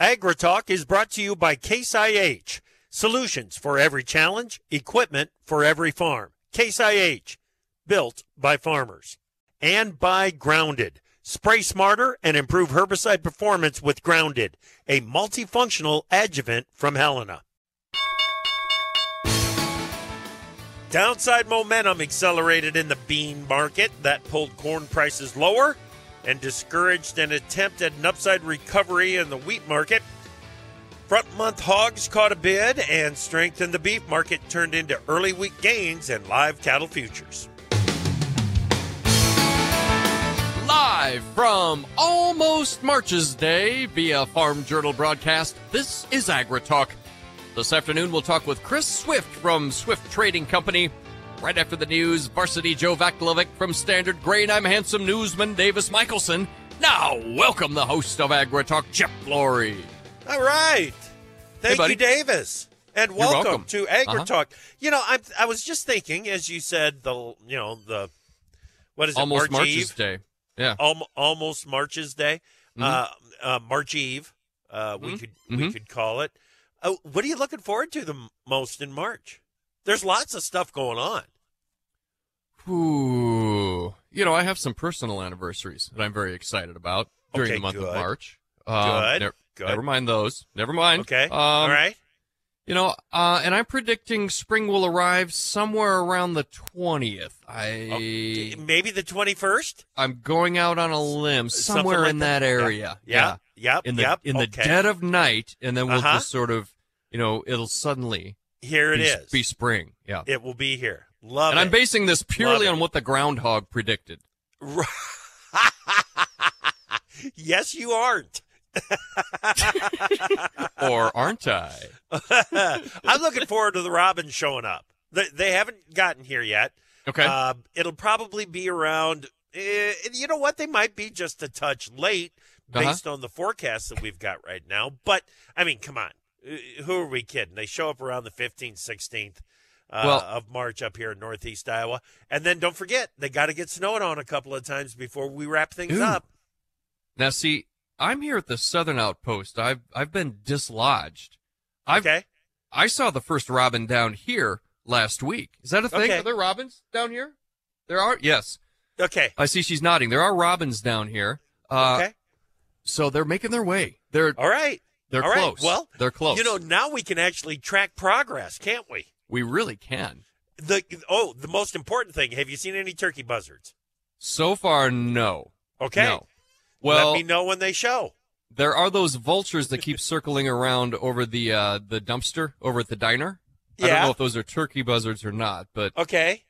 AgriTalk is brought to you by Case IH. Solutions for every challenge, equipment for every farm. Case IH, built by farmers. And by Grounded. Spray smarter and improve herbicide performance with Grounded, a multifunctional adjuvant from Helena. Downside momentum accelerated in the bean market that pulled corn prices lower and discouraged an attempt at an upside recovery in the wheat market. Front month hogs caught a bid and strength in the beef market turned into early week gains in live cattle futures. Live from almost March's Day via Farm Journal broadcast, this is AgriTalk. This afternoon, we'll talk with Chris Swift from Swift Trading Company. Right after the news, varsity Joe Vaclavik from Standard Grain. I'm handsome newsman Davis Michaelsen. Now, welcome the host of AgriTalk, Chip Flory. All right. Thank Hey, you, Davis. And welcome, welcome. to Uh-huh. AgriTalk. You know, I I was just thinking, as you said, the you know the what is it? Almost March March's Eve? Day. Yeah. Alm- almost March's Day, Mhm. uh, uh, March Eve. Uh, we Mhm. could we Mhm. could call it. Uh, what are you looking forward to the m- most in March? There's lots of stuff going on. Ooh. You know, I have some personal anniversaries that I'm very excited about during Okay, the month good. of March. Um, Good, ne- good. Never mind those. Never mind. Okay, Um, all right. You know, uh, and I'm predicting spring will arrive somewhere around the 20th. I Okay, Maybe the 21st. I'm going out on a limb somewhere like in that. that area. Yeah. Yep. In the yep. in the okay. dead of night, and then we'll Uh-huh. just sort of, you know, it'll suddenly Here it be, is. be spring. Yeah. It will be here. Love And it. I'm basing this purely on what the groundhog predicted. yes, you aren't. Or aren't I? I'm looking forward to the Robins showing up. They, they haven't gotten here yet. Okay. Uh, it'll probably be around. Uh, you know what? They might be just a touch late Uh-huh. based on the forecast that we've got right now. But I mean, come on. Uh, Who are we kidding? They show up around the 15th, 16th uh, Well- of March up here in Northeast Iowa. And then don't forget, they got to get snowed on a couple of times before we wrap things Ooh. up. Now, see, I'm here at the Southern Outpost. I've I've been dislodged. I've Okay. I saw the first robin down here last week. Is that a thing? Okay. Are there robins down here? There are. Yes, Okay. I see. She's nodding. There are robins down here. Uh, okay. So they're making their way. They're All right. they're All right. close. Well, they're close. You know, now we can actually track progress, can't we? We really can. The oh, the most important thing. Have you seen any turkey buzzards? So far, no. Okay. No. Well, Let me know when they show. there are those vultures that keep circling around over the uh, the dumpster over at the diner. I don't know if those are turkey buzzards or not, but Okay.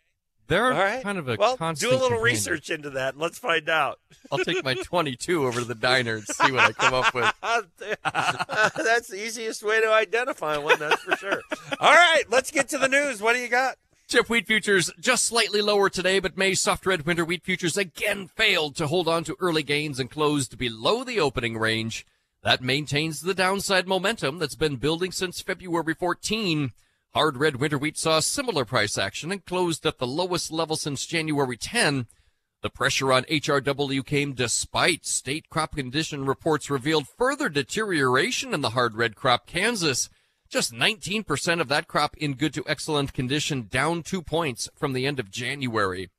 They're All right. kind of a well, constant do a little companion. research into that. and Let's find out. I'll take my 22 over to the diner and see what I come up with. that's the easiest way to identify one. That's for sure. All right, let's get to the news. What do you got? Chip wheat futures just slightly lower today, but May's soft red winter wheat futures again failed to hold on to early gains and closed below the opening range. That maintains the downside momentum that's been building since February 14. Hard red winter wheat saw similar price action and closed at the lowest level since January 10. The pressure on HRW came despite state crop condition reports revealed further deterioration in the hard red crop Kansas. Just 19% of that crop in good to excellent condition, down two points from the end of January.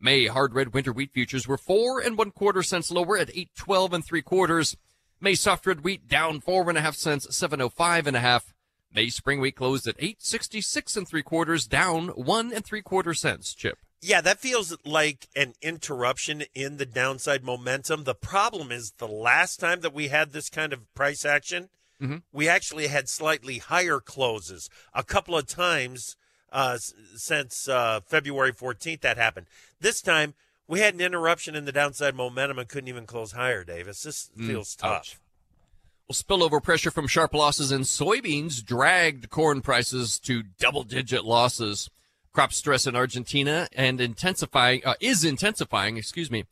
May hard red winter wheat futures were four and one quarter cents lower at 812 and three quarters. May soft red wheat down four and a half cents, 705 and a half. May spring wheat closed at 866 and three quarters, down one and three quarter cents. Chip. Yeah, that feels like an interruption in the downside momentum. The problem is the last time that we had this kind of price action, Mhm. we actually had slightly higher closes a couple of times uh, since uh, February 14th that happened. This time we had an interruption in the downside momentum and couldn't even close higher, Davis. This Mm, feels ouch. Well, spillover pressure from sharp losses in soybeans dragged corn prices to double-digit losses. Crop stress in Argentina and intensifying uh, is intensifying. Excuse me.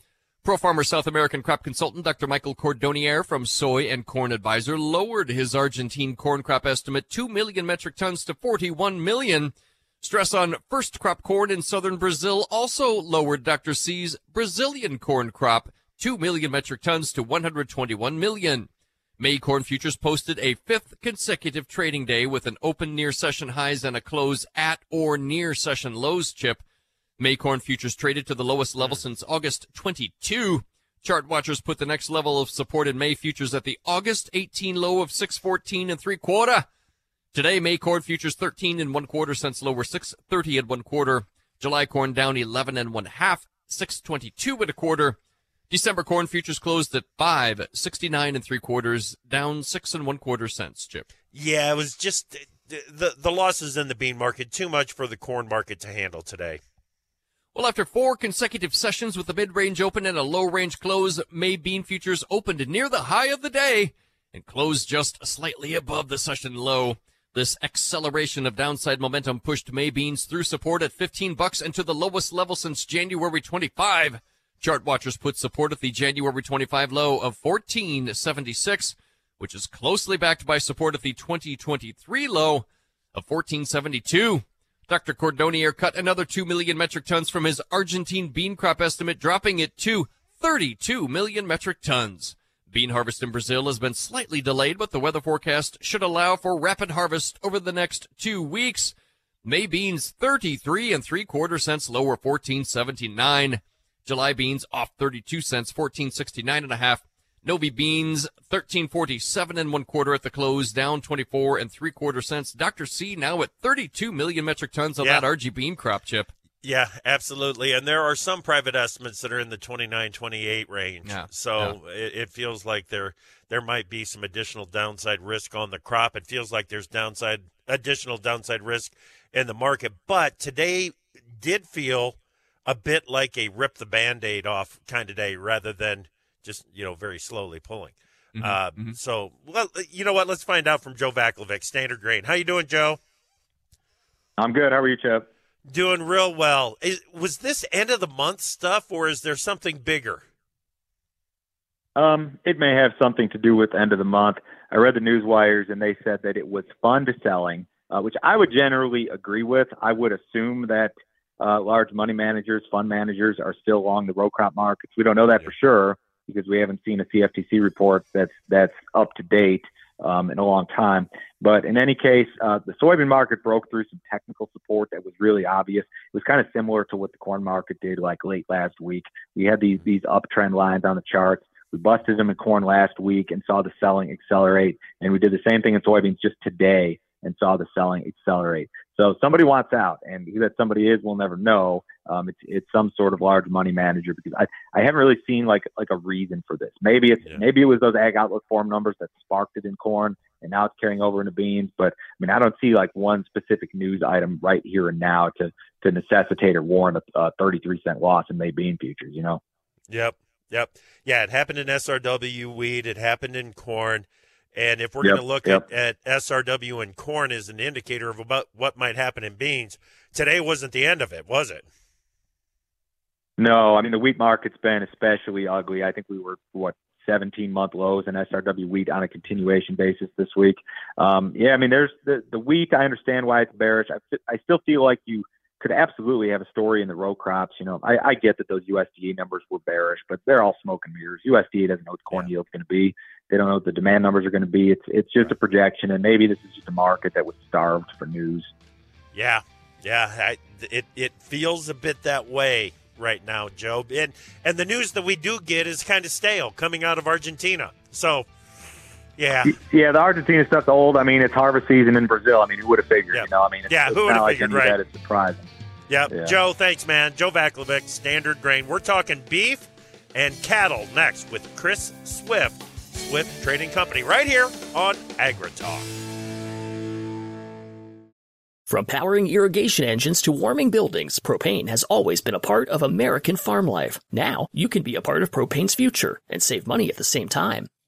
Pro Farmer South American crop consultant Dr. Michael Cordonnier from Soy and Corn Advisor lowered his Argentine corn crop estimate 2 million metric tons to 41 million. Stress on first crop corn in southern Brazil also lowered Dr. C's Brazilian corn crop 2 million metric tons to 121 million. May corn futures posted a fifth consecutive trading day with an open near session highs and a close at or near session lows chip. May corn futures traded to the lowest level since August 22. Chart watchers put the next level of support in May futures at the August 18 low of 614 and three quarter. Today, May corn futures 13 and one quarter cents lower, 630 and one quarter. July corn down 11 and one half, 622 and a quarter. December corn futures closed at 569 and three quarters, down six and one quarter cents, Chip. Yeah, it was just uh, the the losses in the bean market too much for the corn market to handle today. Well, after four consecutive sessions with a mid-range open and a low-range close, May bean futures opened near the high of the day and closed just slightly above the session low. This acceleration of downside momentum pushed May beans through support at 15 bucks and to the lowest level since January 25. Chart watchers put support at the January 25 low of 1476, which is closely backed by support at the 2023 low of 1472. Dr. Cordonnier cut another 2 million metric tons from his Argentine bean crop estimate, dropping it to 32 million metric tons. Bean harvest in Brazil has been slightly delayed, but the weather forecast should allow for rapid harvest over the next two weeks. May beans 33 and three quarter cents lower, 1479. July beans off 32 cents, 1469 and a half. Novi beans 1347 and one quarter at the close, down 24 and three quarter cents. Dr. C now at 32 million metric tons on yeah. that RG bean crop chip. Yeah, absolutely. And there are some private estimates that are in the 29, 28 range. Yeah, so yeah. It, it, feels like there there might be some additional downside risk on the crop. It feels like there's downside additional downside risk in the market. But today did feel a bit like a rip the band-aid off kind of day rather than just, you know, very slowly pulling. Mm-hmm, uh, mm-hmm. So, well, you know what? Let's find out from Joe Vaclavik, Standard Grain. How you doing, Joe? I'm good. How are you, Chip? Doing real well. Is, was this end of the month stuff, or is there something bigger? Um, it may have something to do with end of the month. I read the news wires, and they said that it was fund selling, uh, which I would generally agree with. I would assume that uh, large money managers, fund managers, are still along the row crop markets. We don't know that yeah. for sure because we haven't seen a CFTC report that's that's up to date um, in a long time. But in any case, uh, the soybean market broke through some technical support that was really obvious. It was kind of similar to what the corn market did like late last week. We had these these uptrend lines on the charts. We busted them in corn last week and saw the selling accelerate, and we did the same thing in soybeans just today and saw the selling accelerate. So somebody wants out, and who that somebody is, we'll never know. Um, it's it's some sort of large money manager because I, I haven't really seen like like a reason for this. Maybe it's yeah. maybe it was those ag outlook forum numbers that sparked it in corn, and now it's carrying over into beans. But I mean, I don't see like one specific news item right here and now to to necessitate or warrant a, a 33 cent loss in May bean futures. You know. Yep. Yep. Yeah, it happened in SRW wheat. It happened in corn. And if we're yep, going to look yep. at, at SRW and corn as an indicator of about what might happen in beans, today wasn't the end of it, was it? No, I mean the wheat market's been especially ugly. I think we were what 17 month lows in SRW wheat on a continuation basis this week. Um, yeah, I mean there's the the wheat. I understand why it's bearish. I, I still feel like you could absolutely have a story in the row crops. You know, I, I get that those USDA numbers were bearish, but they're all smoke and mirrors. USDA doesn't know what the corn yeah. yield's going to be. They don't know what the demand numbers are going to be. It's it's just a projection, and maybe this is just a market that was starved for news. Yeah, yeah, I, it it feels a bit that way right now, Joe. And and the news that we do get is kind of stale coming out of Argentina. So, yeah, yeah, the Argentina stuff's old. I mean, it's harvest season in Brazil. I mean, who would have figured? Yep. You know, I mean, it's, yeah, who would have figured? Like right? That it's surprising. Yep. Yeah, Joe, thanks, man. Joe Vaclavik, Standard Grain. We're talking beef and cattle next with Chris Swift Swift Trading Company right here on AgriTalk. From powering irrigation engines to warming buildings, propane has always been a part of American farm life. Now, you can be a part of propane's future and save money at the same time.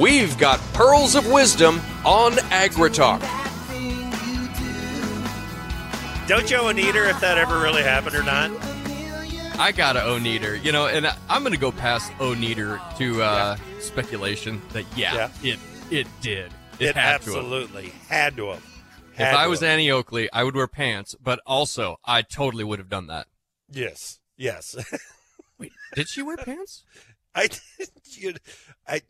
we've got pearls of wisdom on AgriTalk. Don't you owe an eater if that ever really happened or not? I got to own eater, you know, and I'm going to go past own eater to uh, speculation that yeah, it it did. It, It, had to absolutely had to have. If Had I was have. Annie Oakley, I would wear pants, but also I totally would have done that. yes, yes. Wait, did she wear pants? I, you, I,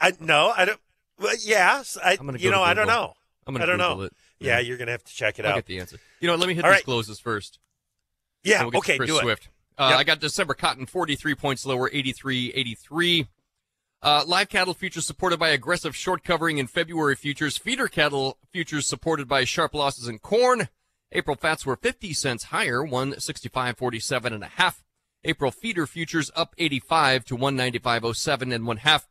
I, no, I don't. Well, yes, I. I'm gonna You go know, to I don't Google. know. I'm gonna I don't Google know. it. Yeah, you're gonna have to check it I'll out. get the answer. You know, let me hit All these right. closes first. Yeah, Then we'll get to okay, Chris do it. Swift. Uh, Yep. I got December cotton 43 points lower, 83 83. Uh, live cattle futures supported by aggressive short covering in February futures. Feeder cattle futures supported by sharp losses in corn. April fats were 50 cents higher, 165.47 and a half. April feeder futures up 85 to 195.07 and one half.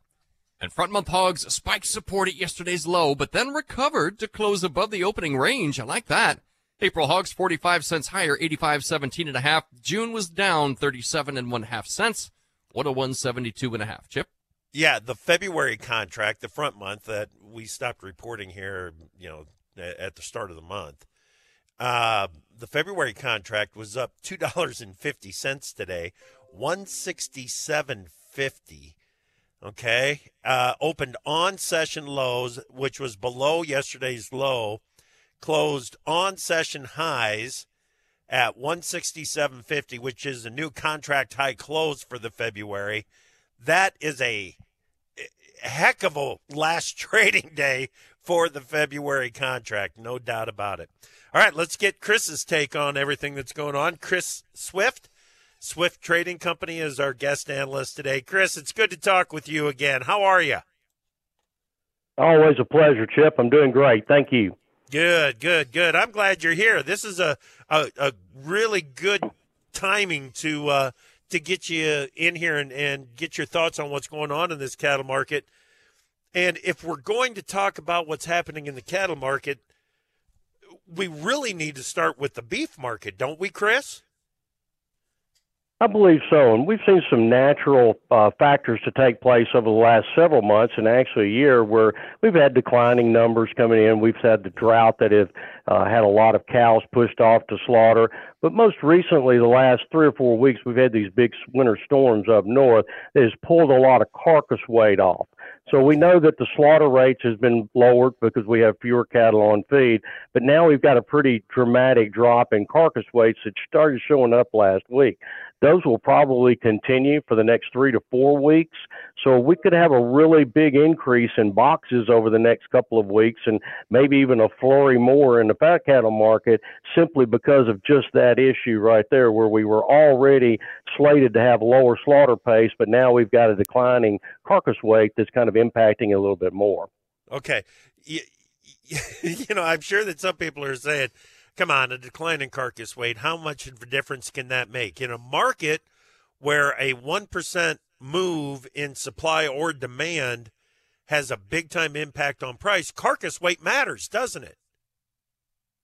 And front month hogs spiked support at yesterday's low, but then recovered to close above the opening range. I like that. April hogs 45 cents higher, 85.17 and a half. June was down 37 and one half cents, 101.72 and a half. Chip. Yeah, the February contract, the front month that we stopped reporting here, you know, at the start of the month. Uh, the February contract was up two dollars and fifty cents today, one sixty seven fifty. Okay, uh, opened on session lows, which was below yesterday's low, closed on session highs at 167.50, which is a new contract high close for the February. That is a heck of a last trading day for the February contract, no doubt about it. All right, let's get Chris's take on everything that's going on. Chris Swift, Swift Trading Company, is our guest analyst today. Chris, it's good to talk with you again. How are you? Always a pleasure, Chip. I'm doing great. Thank you. Good, good, good. I'm glad you're here. This is a a, a really good timing to uh, to get you in here and, and get your thoughts on what's going on in this cattle market. And if we're going to talk about what's happening in the cattle market, we really need to start with the beef market, don't we, Chris? I believe so. And we've seen some natural uh, factors to take place over the last several months and actually a year where we've had declining numbers coming in. We've had the drought that have uh, had a lot of cows pushed off to slaughter. But most recently, the last three or four weeks, we've had these big winter storms up north that has pulled a lot of carcass weight off. So we know that the slaughter rates has been lowered because we have fewer cattle on feed, but now we've got a pretty dramatic drop in carcass weights that started showing up last week. Those will probably continue for the next three to four weeks. So we could have a really big increase in boxes over the next couple of weeks and maybe even a flurry more in the fat cattle market simply because of just that issue right there where we were already slated to have lower slaughter pace, but now we've got a declining carcass weight that's kind of impacting a little bit more. Okay. You, you know, I'm sure that some people are saying, come on, a decline in carcass weight, how much of a difference can that make? In a market where a 1% move in supply or demand has a big time impact on price, carcass weight matters, doesn't it?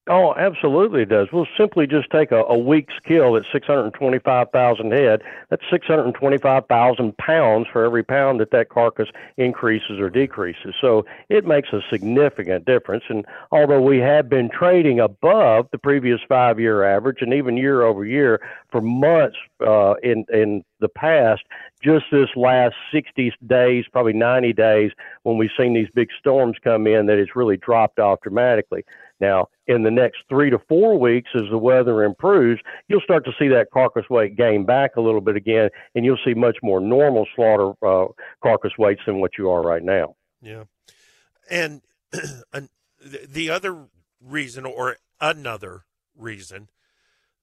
Oh, absolutely it does. We'll simply just take a, a week's kill at 625,000 head. That's 625,000 pounds for every pound that that carcass increases or decreases. So it makes a significant difference. And although we have been trading above the previous five year average and even year over year for months uh, in, in the past, just this last 60 days, probably 90 days, when we've seen these big storms come in, that it's really dropped off dramatically. Now, in the next three to four weeks, as the weather improves, you'll start to see that carcass weight gain back a little bit again, and you'll see much more normal slaughter uh, carcass weights than what you are right now. Yeah. And an- the other reason, or another reason,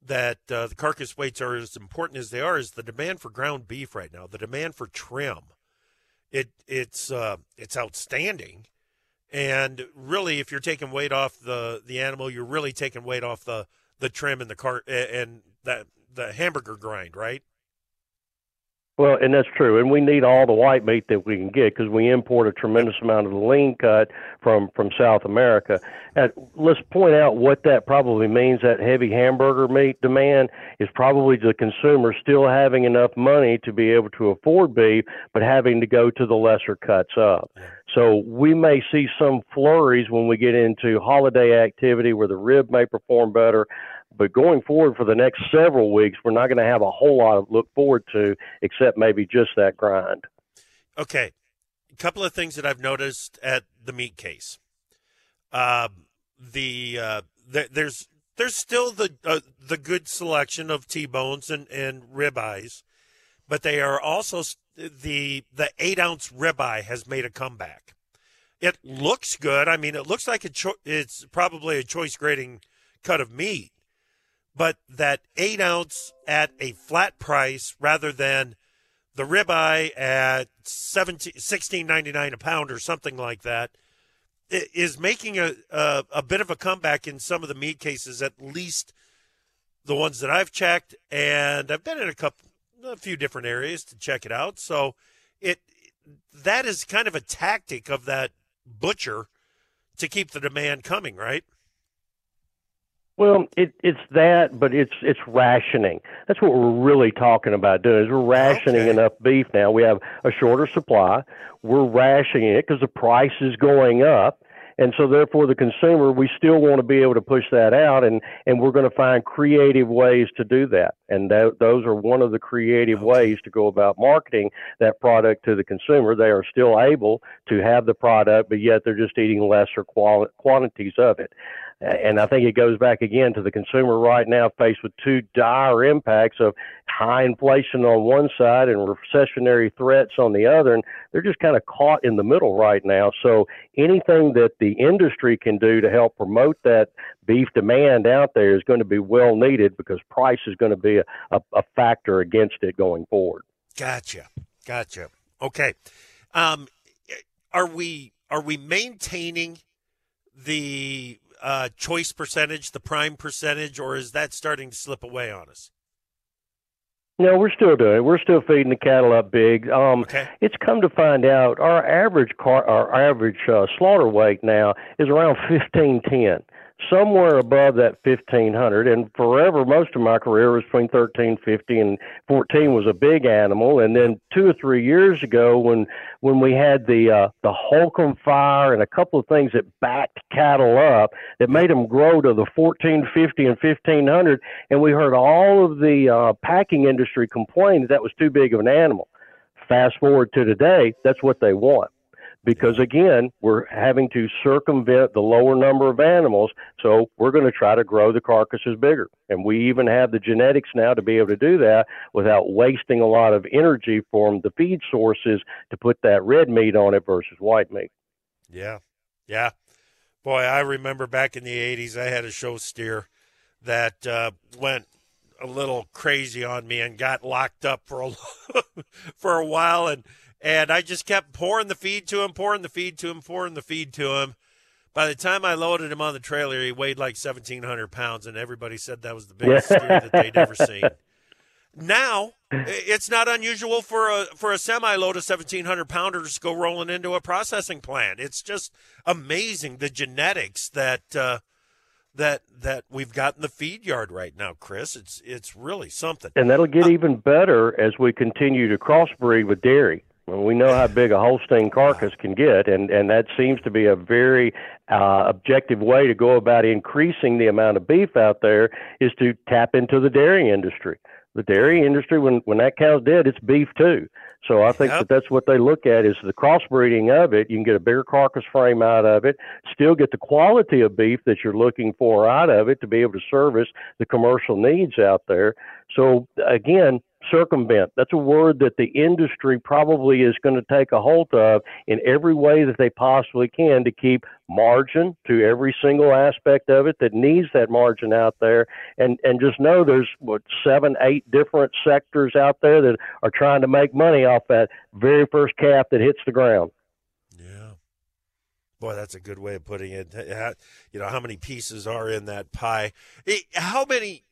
that uh, the carcass weights are as important as they are is the demand for ground beef right now. The demand for trim, it it's uh, it's outstanding, And really, if you're taking weight off the the animal, you're really taking weight off the the trim and the cart and that the hamburger grind, right? Well, and that's true, and we need all the white meat that we can get because we import a tremendous amount of the lean cut from from South America. And let's point out what that probably means. That heavy hamburger meat demand is probably the consumer still having enough money to be able to afford beef, but having to go to the lesser cuts up. So we may see some flurries when we get into holiday activity where the rib may perform better. But going forward for the next several weeks, we're not going to have a whole lot to look forward to except maybe just that grind. Okay. A couple of things that I've noticed at the meat case. Uh, the, uh, the there's there's still the uh, the good selection of T-bones and and ribeyes, but they are also the the eight ounce ribeye has made a comeback. It looks good. I mean, it looks like cho- it's probably a choice grading cut of meat, but that eight ounce at a flat price rather than the ribeye at 17 16.99 a pound or something like that is making a, a, a bit of a comeback in some of the meat cases at least the ones that I've checked and I've been in a couple a few different areas to check it out so it that is kind of a tactic of that butcher to keep the demand coming right well, it, it's that, but it's it's rationing. That's what we're really talking about doing. Is we're rationing Okay. enough beef now. We have a shorter supply. We're rationing it because the price is going up, and so therefore the consumer we still want to be able to push that out, and and we're going to find creative ways to do that. And tho- those are one of the creative ways to go about marketing that product to the consumer. They are still able to have the product, but yet they're just eating lesser quali- quantities of it. And I think it goes back again to the consumer right now faced with two dire impacts of high inflation on one side and recessionary threats on the other. And they're just kind of caught in the middle right now. So anything that the industry can do to help promote that beef demand out there is going to be well needed because price is going to be a, a, a factor against it going forward. Gotcha. Gotcha. Okay. Um, are we are we maintaining the uh, choice percentage, the prime percentage, or is that starting to slip away on us? No, we're still doing it. We're still feeding the cattle up big. Um, Okay. It's come to find out our average car, our average uh, slaughter weight now is around fifteen ten, somewhere above that fifteen hundred. And forever, most of my career was between thirteen fifty and fourteen was a big animal. And then two or three years ago, when when we had the uh, the Holcomb fire and a couple of things that backed cattle up that made them grow to the fourteen fifty and fifteen hundred, and we heard all of the uh, packing industry complain that that was too big of an animal. Fast forward to today, that's what they want. Because again, we're having to circumvent the lower number of animals, so we're going to try to grow the carcasses bigger. And we even have the genetics now to be able to do that without wasting a lot of energy from the feed sources to put that red meat on it versus white meat. Yeah. Yeah. Boy, I remember back in the 80s, I had a show steer that uh, went a little crazy on me and got locked up for a for a while and and I just kept pouring the feed to him, pouring the feed to him, pouring the feed to him. By the time I loaded him on the trailer, he weighed like 1,700 pounds, and everybody said that was the biggest steer that they'd ever seen. Now, it's not unusual for a for a semi load of 1,700 pounders to go rolling into a processing plant. It's just amazing the genetics that uh, that that we've got in the feed yard right now, Chris. It's it's really something. And that'll get even better as we continue to crossbreed with dairy. Well, we know how big a Holstein carcass can get, and, and that seems to be a very uh, objective way to go about increasing the amount of beef out there is to tap into the dairy industry. The dairy industry, when, when that cow's dead, it's beef too. So I think Yep. that that's what they look at is the crossbreeding of it. You can get a bigger carcass frame out of it, still get the quality of beef that you're looking for out of it to be able to service the commercial needs out there. So again, circumvent. That's a word that the industry probably is going to take a hold of in every way that they possibly can to keep margin to every single aspect of it that needs that margin out there. And and just know there's what seven, eight different sectors out there that are trying to make money off that very first calf that hits the ground. Yeah. Boy, that's a good way of putting it. You know, how many pieces are in that pie? How many,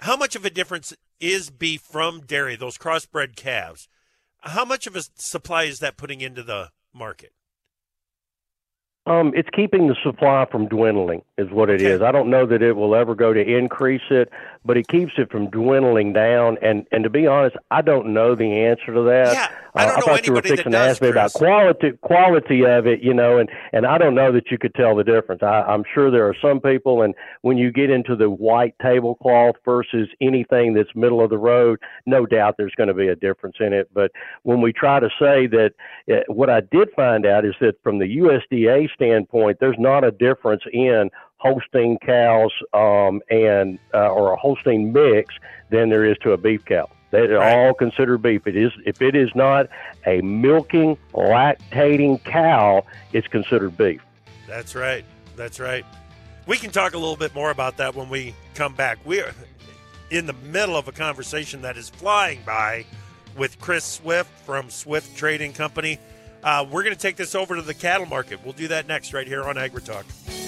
how much of a difference is beef from dairy, those crossbred calves? How much of a supply is that putting into the market? Um, it's keeping the supply from dwindling, is what it okay. is. I don't know that it will ever go to increase it, but it keeps it from dwindling down. And and to be honest, I don't know the answer to that. Yeah, I don't uh, know I thought you were fixing to ask me about quality quality of it, you know, and and I don't know that you could tell the difference. I, I'm sure there are some people, and when you get into the white tablecloth versus anything that's middle of the road, no doubt there's going to be a difference in it. But when we try to say that, uh, what I did find out is that from the USDA standpoint, there's not a difference in Holstein cows um, and uh, or a Holstein mix than there is to a beef cow. They are all considered beef. It is if it is not a milking, lactating cow, it's considered beef. That's right. That's right. We can talk a little bit more about that when we come back. We are in the middle of a conversation that is flying by with Chris Swift from Swift Trading Company. Uh, we're going to take this over to the cattle market. We'll do that next right here on AgriTalk.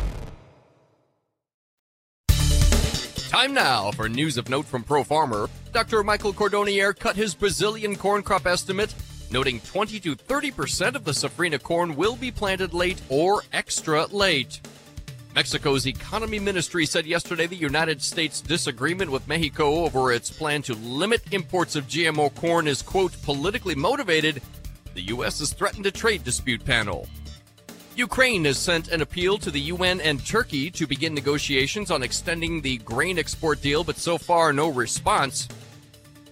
Time now for news of note from Pro Farmer. Dr. Michael Cordonnier cut his Brazilian corn crop estimate, noting 20 to 30% of the safrinha corn will be planted late or extra late. Mexico's economy ministry said yesterday the United States' disagreement with Mexico over its plan to limit imports of GMO corn is, quote, politically motivated. The U.S. has threatened a trade dispute panel. Ukraine has sent an appeal to the UN and Turkey to begin negotiations on extending the grain export deal, but so far no response.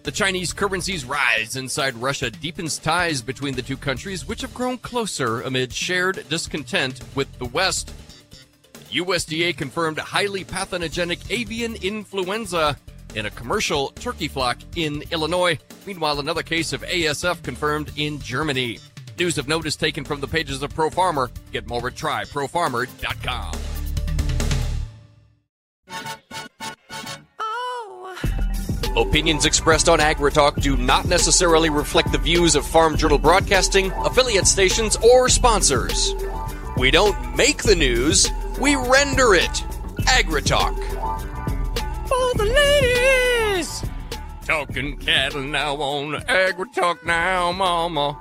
The Chinese currency's rise inside Russia deepens ties between the two countries, which have grown closer amid shared discontent with the West. USDA confirmed highly pathogenic avian influenza in a commercial turkey flock in Illinois. Meanwhile, another case of ASF confirmed in Germany. News of note is taken from the pages of Pro Farmer. Get more at tryprofarmer.com. Oh. Opinions expressed on AgriTalk do not necessarily reflect the views of Farm Journal Broadcasting, affiliate stations, or sponsors. We don't make the news, we render it. AgriTalk. For the ladies! Talking cattle now on AgriTalk now, mama.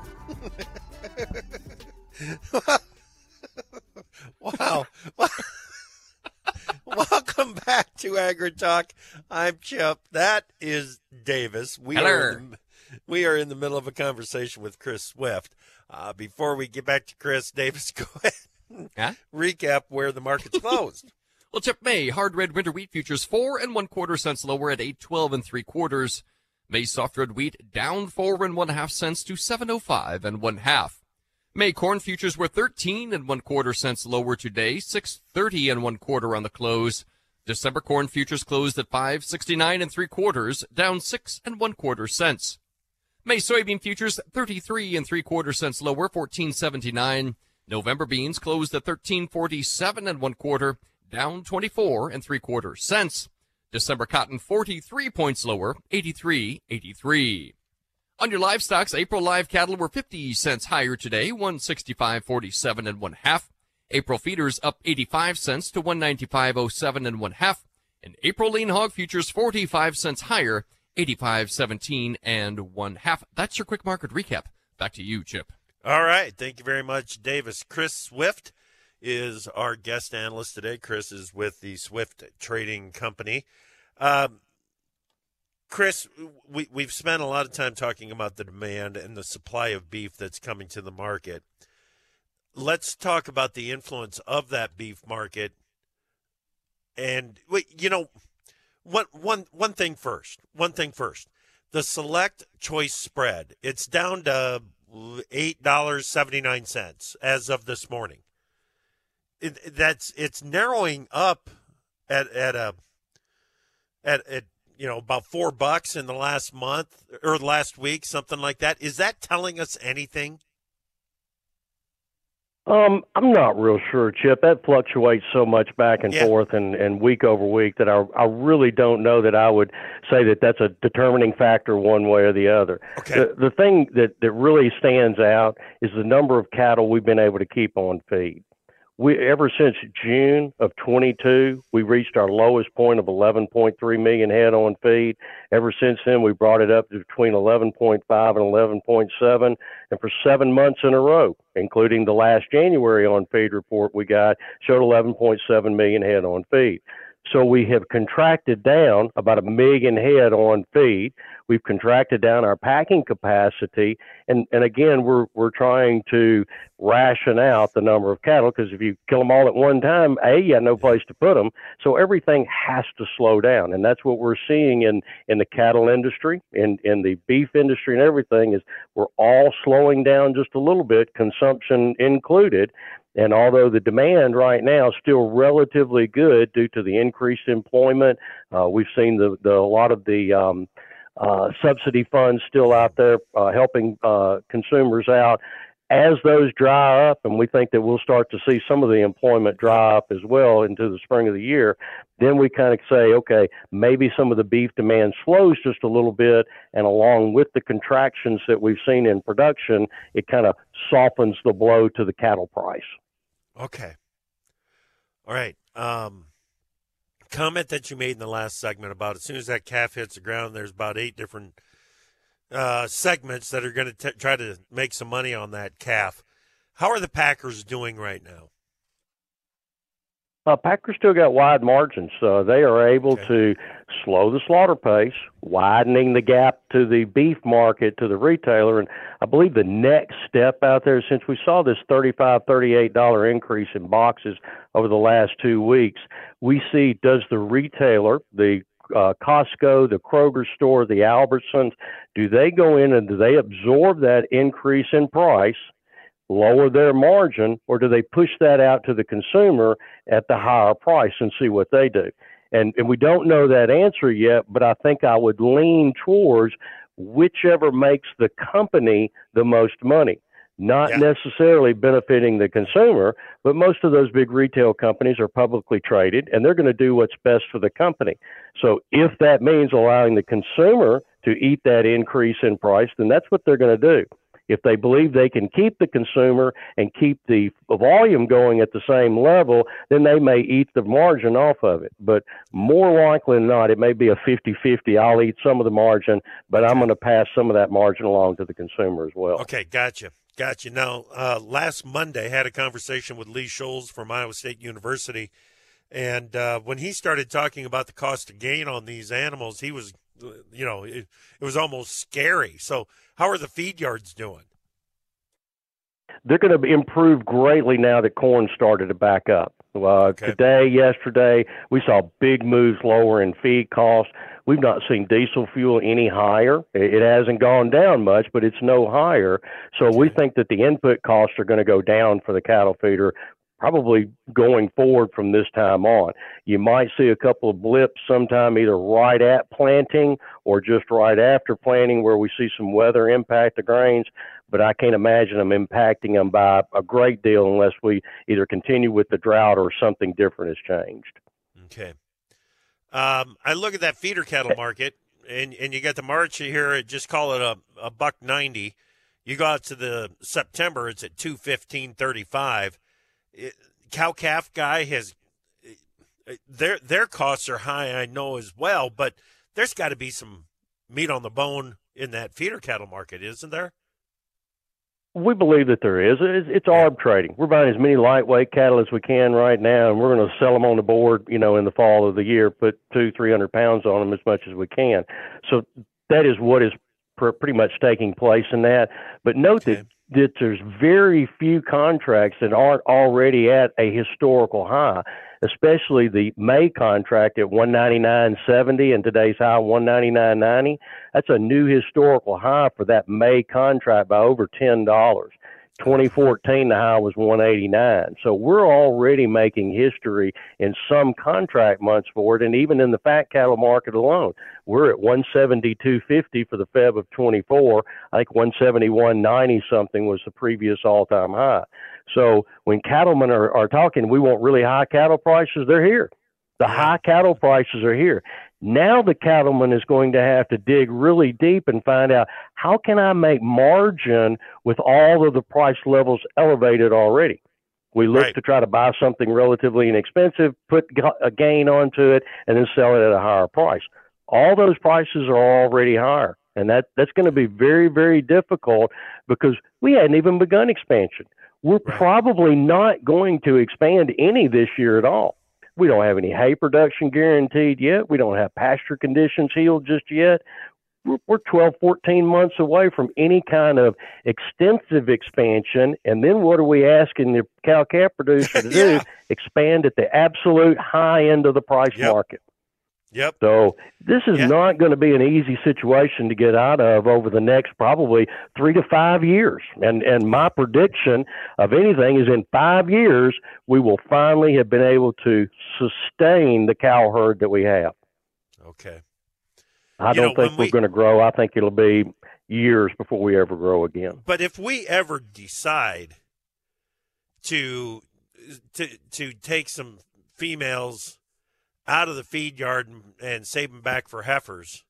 wow. Welcome back to AgriTalk. I'm Chip. That is Davis. We Hello. are in the, we are in the middle of a conversation with Chris Swift. Uh, before we get back to Chris, Davis, go ahead. Huh? Recap where the market's closed. well, Chip May hard red winter wheat futures four and one quarter cents lower at eight twelve and three quarters. May soft red wheat down four and one half cents to seven oh five and one half. May corn futures were 13 and one quarter cents lower today, 630 and one quarter on the close. December corn futures closed at 569 and three quarters, down six and one quarter cents. May soybean futures 33 and three quarter cents lower, 1479. November beans closed at 1347 and one quarter, down 24 and three quarter cents. December cotton 43 points lower, 83.83. On your livestocks, April live cattle were 50 cents higher today, 165.47 and one half. April feeders up 85 cents to 195.07 and one half. And April lean hog futures 45 cents higher, 85.17 and one half. That's your quick market recap. Back to you, Chip. All right. Thank you very much, Davis. Chris Swift is our guest analyst today. Chris is with the Swift Trading Company. Um, Chris, we, we've spent a lot of time talking about the demand and the supply of beef that's coming to the market. Let's talk about the influence of that beef market. And, you know, one, one, one thing first. One thing first. The select choice spread, it's down to $8.79 as of this morning. It, that's it's narrowing up at at a at, at you know about four bucks in the last month or last week, something like that. Is that telling us anything? Um, I'm not real sure, Chip. That fluctuates so much back and Yeah. forth and, and week over week that I I really don't know that I would say that that's a determining factor one way or the other. Okay. The, the thing that, that really stands out is the number of cattle we've been able to keep on feed. We ever since June of 22, we reached our lowest point of 11.3 million head on feed. Ever since then, we brought it up to between 11.5 and 11.7, and for seven months in a row, including the last January on feed report we got, showed 11.7 million head on feed. So we have contracted down about a million head on feed. We've contracted down our packing capacity, and and again we're we're trying to ration out the number of cattle because if you kill them all at one time, a you have no place to put them. So everything has to slow down, and that's what we're seeing in in the cattle industry, in in the beef industry, and everything is we're all slowing down just a little bit, consumption included. And although the demand right now is still relatively good due to the increased employment, uh, we've seen the, the a lot of the um, uh, subsidy funds still out there uh, helping uh, consumers out. As those dry up, and we think that we'll start to see some of the employment dry up as well into the spring of the year, then we kind of say, okay, maybe some of the beef demand slows just a little bit, and along with the contractions that we've seen in production, it kind of softens the blow to the cattle price. Okay. All right. Um, comment that you made in the last segment about as soon as that calf hits the ground, there's about eight different uh, segments that are going to try to make some money on that calf. How are the Packers doing right now? Uh, Packers still got wide margins, so they are able Okay. to slow the slaughter pace, widening the gap to the beef market to the retailer. And I believe the next step out there, since we saw this $35, $38 increase in boxes over the last two weeks, we see does the retailer, the uh, Costco, the Kroger store, the Albertsons, do they go in and do they absorb that increase in price? lower their margin, or do they push that out to the consumer at the higher price and see what they do? And, and we don't know that answer yet, but I think I would lean towards whichever makes the company the most money. Not Yeah. necessarily benefiting the consumer, but most of those big retail companies are publicly traded and they're going to do what's best for the company. So if that means allowing the consumer to eat that increase in price, then that's what they're going to do. If they believe they can keep the consumer and keep the volume going at the same level, then they may eat the margin off of it. But more likely than not, it may be a 50 50. I'll eat some of the margin, but I'm going to pass some of that margin along to the consumer as well. Okay, gotcha. Gotcha. Now, uh, last Monday, I had a conversation with Lee Schulz from Iowa State University. And uh, when he started talking about the cost of gain on these animals, he was, you know, it, it was almost scary. So, how are the feed yards doing? they're going to improve greatly now that corn started to back up. Uh, Okay. Today, yesterday, we saw big moves lower in feed costs. We've not seen diesel fuel any higher. It hasn't gone down much, but it's no higher. So we think that the input costs are going to go down for the cattle feeder probably going forward from this time on. You might see a couple of blips sometime either right at planting or just right after planting where we see some weather impact the grains, but I can't imagine them impacting them by a great deal unless we either continue with the drought or something different has changed. Okay. Um, I look at that feeder cattle market, and, and you got the March here. Just call it a, a buck ninety. You go out to the September, it's at two fifteen thirty five. Cow calf guy has eh, eh, their their costs are high, I know as well, but there's got to be some meat on the bone in that feeder cattle market, isn't there? We believe that there is. It's, it's arb trading. We're buying as many lightweight cattle as we can right now, and we're going to sell them on the board, you know, in the fall of the year, put two, three hundred pounds on them as much as we can. So that is what is pr- pretty much taking place in that. But note okay. that that there's very few contracts that aren't already at a historical high especially the May contract at 199.70 and today's high 199.90. That's a new historical high for that May contract by over ten dollars. 2014, the high was 189. So we're already making history in some contract months for it, and even in the fat cattle market alone, we're at 172.50 for the Feb of 24. I think 171.90 something was the previous all-time high. So when cattlemen are, are talking, we want really high cattle prices, they're here. The high cattle prices are here. Now the cattleman is going to have to dig really deep and find out how can I make margin with all of the price levels elevated already. We look right. to try to buy something relatively inexpensive, put a gain onto it, and then sell it at a higher price. All those prices are already higher, and that that's going to be very very difficult because we hadn't even begun expansion. We're right. probably not going to expand any this year at all. We don't have any hay production guaranteed yet. We don't have pasture conditions healed just yet. We're, we're 12, 14 months away from any kind of extensive expansion. And then what are we asking the cow calf producer to yeah. do? Expand at the absolute high end of the price yep. market. Yep. So this is yep. not going to be an easy situation to get out of over the next probably three to five years. And and my prediction of anything is in five years we will finally have been able to sustain the cow herd that we have. Okay. I you don't know, think we're we, going to grow. I think it'll be years before we ever grow again. But if we ever decide to to to take some females out of the feed yard and, and save them back for heifers,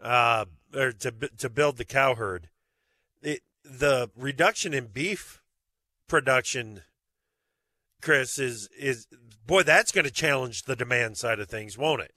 uh, or to to build the cow herd. It, the reduction in beef production, Chris, is is boy that's going to challenge the demand side of things, won't it?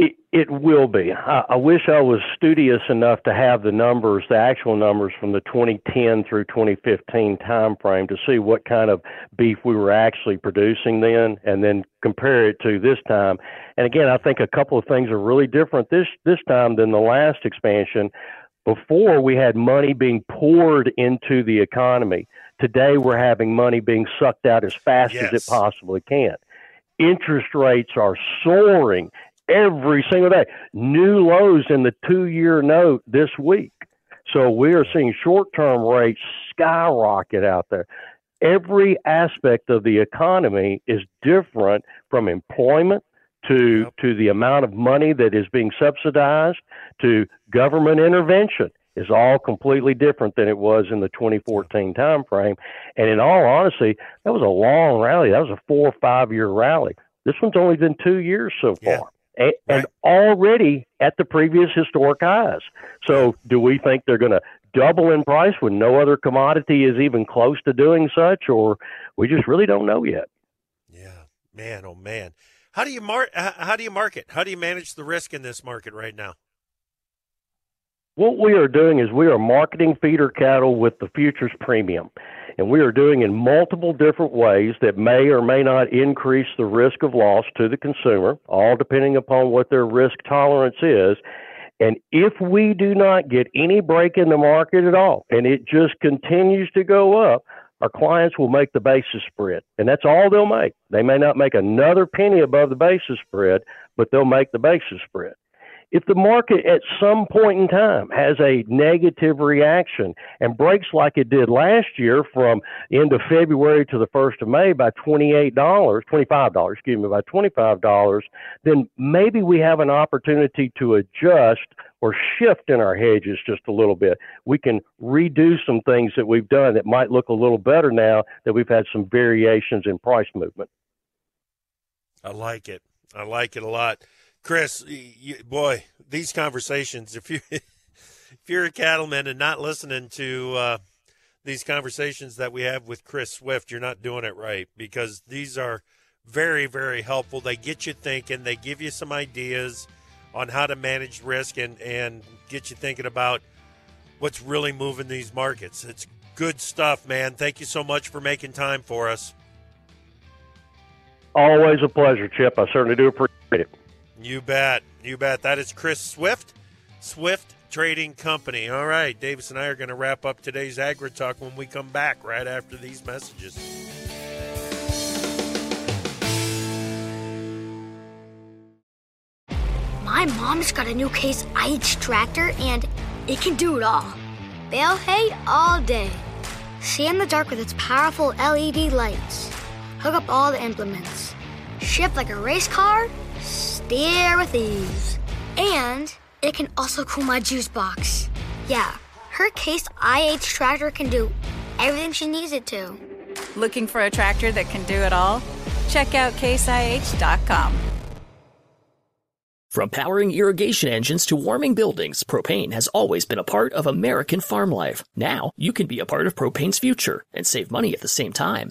It, it will be. I, I wish I was studious enough to have the numbers, the actual numbers from the 2010 through 2015 time frame to see what kind of beef we were actually producing then, and then compare it to this time. And again, I think a couple of things are really different this this time than the last expansion. Before we had money being poured into the economy. Today we're having money being sucked out as fast yes. as it possibly can interest rates are soaring every single day. New lows in the two year note this week. So we are seeing short term rates skyrocket out there. Every aspect of the economy is different from employment to yep. to the amount of money that is being subsidized to government intervention is all completely different than it was in the 2014 time frame. And in all honesty, that was a long rally. That was a four or five year rally. This one's only been two years so far. Yeah and, right. already at the previous historic highs. So, do we think they're going to double in price when no other commodity is even close to doing such, or we just really don't know yet? Yeah, man, oh man, how do you mar- How do you market? How do you manage the risk in this market right now? What we are doing is we are marketing feeder cattle with the futures premium. And we are doing in multiple different ways that may or may not increase the risk of loss to the consumer, all depending upon what their risk tolerance is. And if we do not get any break in the market at all, and it just continues to go up, our clients will make the basis spread. And that's all they'll make. They may not make another penny above the basis spread, but they'll make the basis spread if the market at some point in time has a negative reaction and breaks like it did last year from end of February to the 1st of May by $28, $25, excuse me, by $25, then maybe we have an opportunity to adjust or shift in our hedges just a little bit. We can redo some things that we've done that might look a little better now that we've had some variations in price movement. I like it. I like it a lot. Chris, you, boy, these conversations. If you if you're a cattleman and not listening to uh, these conversations that we have with Chris Swift, you're not doing it right because these are very very helpful. They get you thinking. They give you some ideas on how to manage risk and, and get you thinking about what's really moving these markets. It's good stuff, man. Thank you so much for making time for us. Always a pleasure, Chip. I certainly do appreciate it. You bet. You bet. That is Chris Swift, Swift Trading Company. All right, Davis and I are going to wrap up today's AgriTalk when we come back right after these messages. My mom's got a new Case IH tractor and it can do it all. Bale hay all day. See in the dark with its powerful LED lights. Hook up all the implements. Shift like a race car. Steer with ease. And it can also cool my juice box. Yeah, her Case IH tractor can do everything she needs it to. Looking for a tractor that can do it all? Check out caseih.com. From powering irrigation engines to warming buildings, propane has always been a part of American farm life. Now, you can be a part of propane's future and save money at the same time.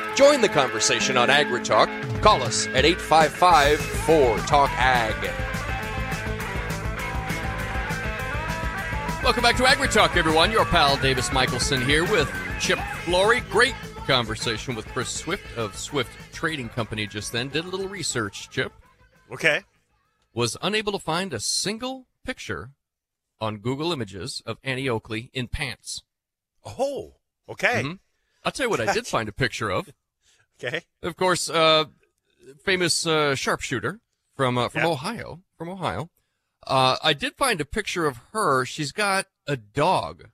Join the conversation on AgriTalk. Call us at 855 4 Talk Ag. Welcome back to AgriTalk, everyone. Your pal Davis Michelson here with Chip Flory. Great conversation with Chris Swift of Swift Trading Company just then. Did a little research, Chip. Okay. Was unable to find a single picture on Google Images of Annie Oakley in pants. Oh, okay. Mhm. I'll tell you what I did find a picture of. Okay. Of course, uh, famous uh, sharpshooter from uh, from Yeah. Ohio. From Ohio. Uh, I did find a picture of her. She's got a dog.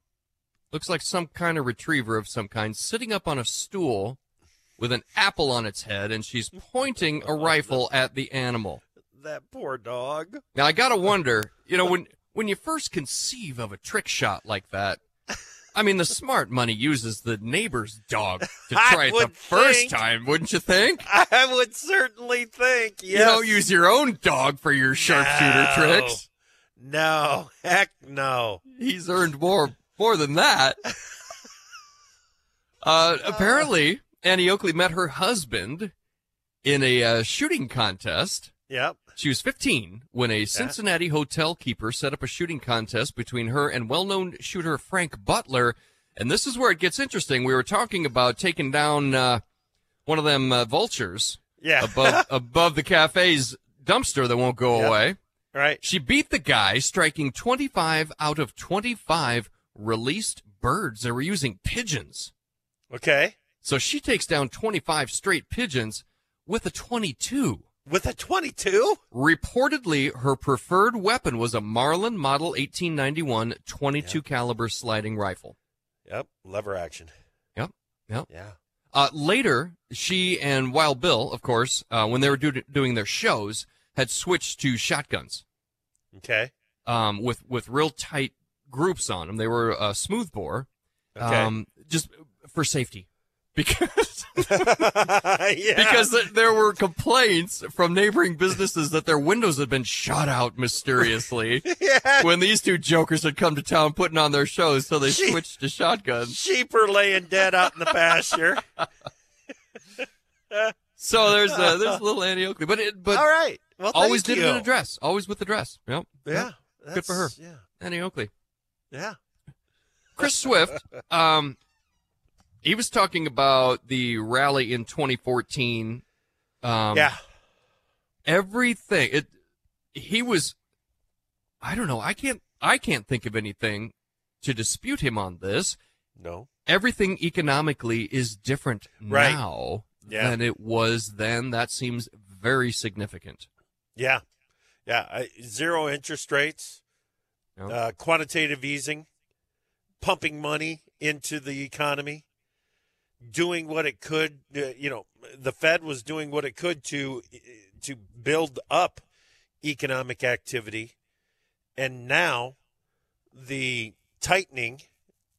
Looks like some kind of retriever of some kind, sitting up on a stool with an apple on its head, and she's pointing a rifle at the animal. That poor dog. Now I gotta wonder, you know, when when you first conceive of a trick shot like that, I mean, the smart money uses the neighbor's dog to try it the would first time, wouldn't you think? I would certainly think. Yes. You don't use your own dog for your sharpshooter No. tricks. No. Heck no. He's earned more more than that. Uh, apparently, Annie Oakley met her husband in a uh, shooting contest. Yep. She was 15 when a Cincinnati hotel keeper set up a shooting contest between her and well-known shooter Frank Butler. And this is where it gets interesting. We were talking about taking down uh, one of them uh, vultures Yeah. above above the cafe's dumpster that won't go away. right. She beat the guy, striking 25 out of 25 released birds. They were using pigeons. Okay. So she takes down 25 straight pigeons with a 22. With a 22? Reportedly, her preferred weapon was a Marlin Model 1891 22 caliber sliding rifle. Yep. Lever action. Yep, yep. Yeah. Uh, later, she and Wild Bill, of course, uh, when they were do- doing their shows, had switched to shotguns Okay. um, with with real tight groups on them. They were uh, smoothbore, Okay. um, just for safety, because yeah. because th- there were complaints from neighboring businesses that their windows had been shot out mysteriously yeah. when these two jokers had come to town putting on their shows. So they Gee. switched to shotguns. sheep are laying dead out in the pasture. So there's a, there's a little Annie Oakley, but it, but All right. Well, always thank did you. it in a dress, always with the dress. Yep. Yeah. Yep. Good for her. Yeah. Annie Oakley. Yeah. Chris Swift, um, he was talking about the rally in 2014. Um, yeah. everything. It. He was. I don't know. I can't. I can't think of anything to dispute him on this. No. Everything economically is different Right. now Yeah. than it was then. That seems very significant. Yeah. Yeah. I, zero interest rates, uh, quantitative easing, pumping money into the economy, doing what it could. Uh, you know, the Fed was doing what it could to to build up economic activity, and now the tightening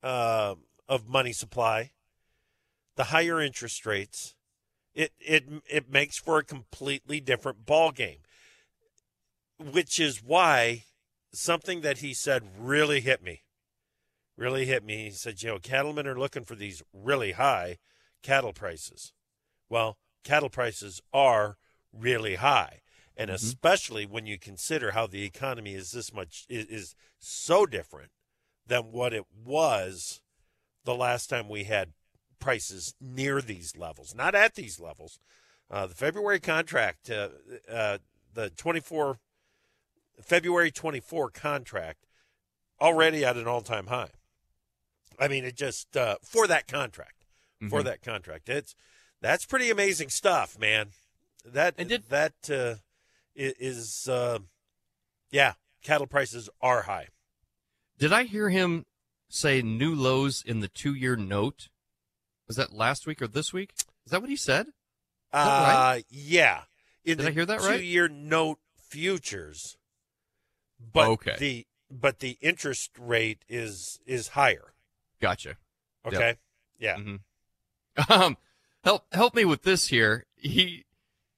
uh, of money supply, the higher interest rates, it it it makes for a completely different ball game. Which is why something that he said really hit me. Really hit me. He said, you know, cattlemen are looking for these really high cattle prices. Well, cattle prices are really high. And Mm-hmm. especially when you consider how the economy is this much is, is so different than what it was the last time we had prices near these levels, not at these levels. Uh, the February contract, uh, uh, the 24 February 24 contract, already at an all-time high. I mean, it just uh, for that contract, for Mhm. that contract, it's that's pretty amazing stuff, man. That And did- that uh, is, uh, yeah, cattle prices are high. Did I hear him say new lows in the two year note? Was that last week or this week? Is that what he said? Uh, right? yeah. In Did I hear that right? Two-year note futures, but Okay. the but the interest rate is is higher. Gotcha. Yep. Okay. Yeah. Mhm. Um, help help me with this here. He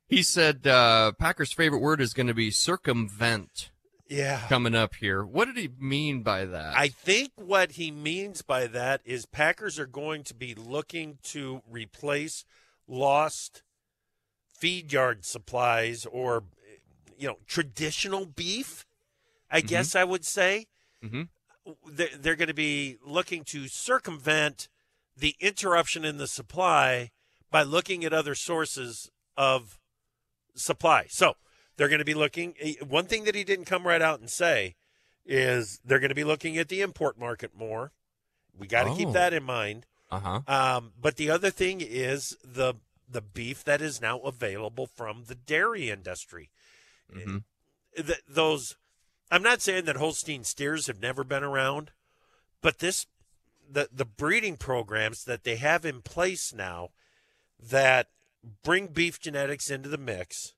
he said uh, Packers' favorite word is going to be circumvent Yeah. coming up here. What did he mean by that? I think what he means by that is Packers are going to be looking to replace lost feed yard supplies or you know traditional beef. I Mhm. guess I would say Mhm. They're, they're going to be looking to circumvent the interruption in the supply by looking at other sources of supply. So they're going to be looking. eh, One thing that he didn't come right out and say is they're going to be looking at the import market more. We got to Oh. keep that in mind. Uh huh. Um, but the other thing is the the beef that is now available from the dairy industry. hmm Th- those, I'm not saying that Holstein steers have never been around, but this, the the breeding programs that they have in place now, that bring beef genetics into the mix,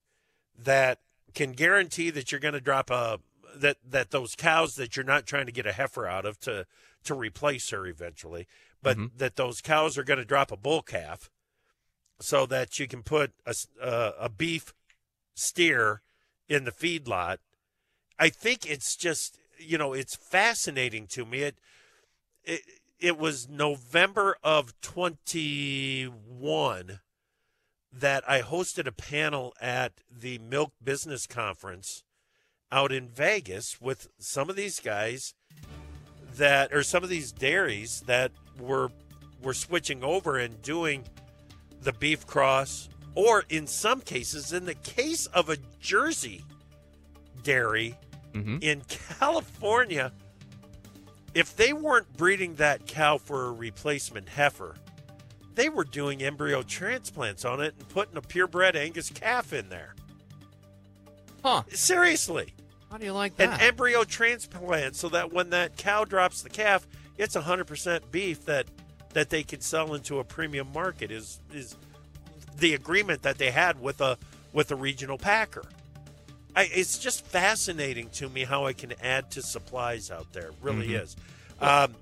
that can guarantee that you're going to drop a that that those cows that you're not trying to get a heifer out of to to replace her eventually, but Mhm. that those cows are going to drop a bull calf, so that you can put a s- uh, a beef steer in the feedlot. I think it's just you know it's fascinating to me. It it, it was November of twenty one that I hosted a panel at the Milk Business Conference out in Vegas with some of these guys that or some of these dairies that were were switching over and doing the beef cross or in some cases in the case of a Jersey dairy hmm in California if they weren't breeding that cow for a replacement heifer they were doing embryo transplants on it and putting a purebred Angus calf in there Huh. seriously How do you like that? an embryo transplant so that when that cow drops the calf it's 100% beef that that they can sell into a premium market is is the agreement that they had with a with a regional packer I, it's just fascinating to me how I can add to supplies out there. It really Mhm. is. Um,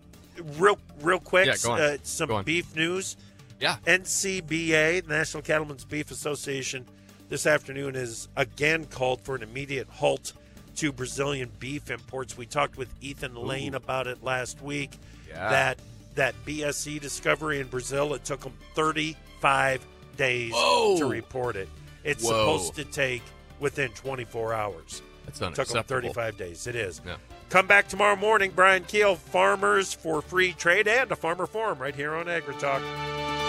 real, real quick, Yeah. Uh, some beef news. Yeah. NCBA, National Cattlemen's Beef Association, this afternoon has again called for an immediate halt to Brazilian beef imports. We talked with Ethan Lane about it last week. Yeah. That that BSE discovery in Brazil, it took them 35 days Whoa. to report it. It's Whoa. supposed to take within 24 hours. That's Took them unacceptable. 35 days. It is. Yeah. Come back tomorrow morning. Brian Kuehl, Farmers for Free Trade and a Farmer Forum right here on AgriTalk.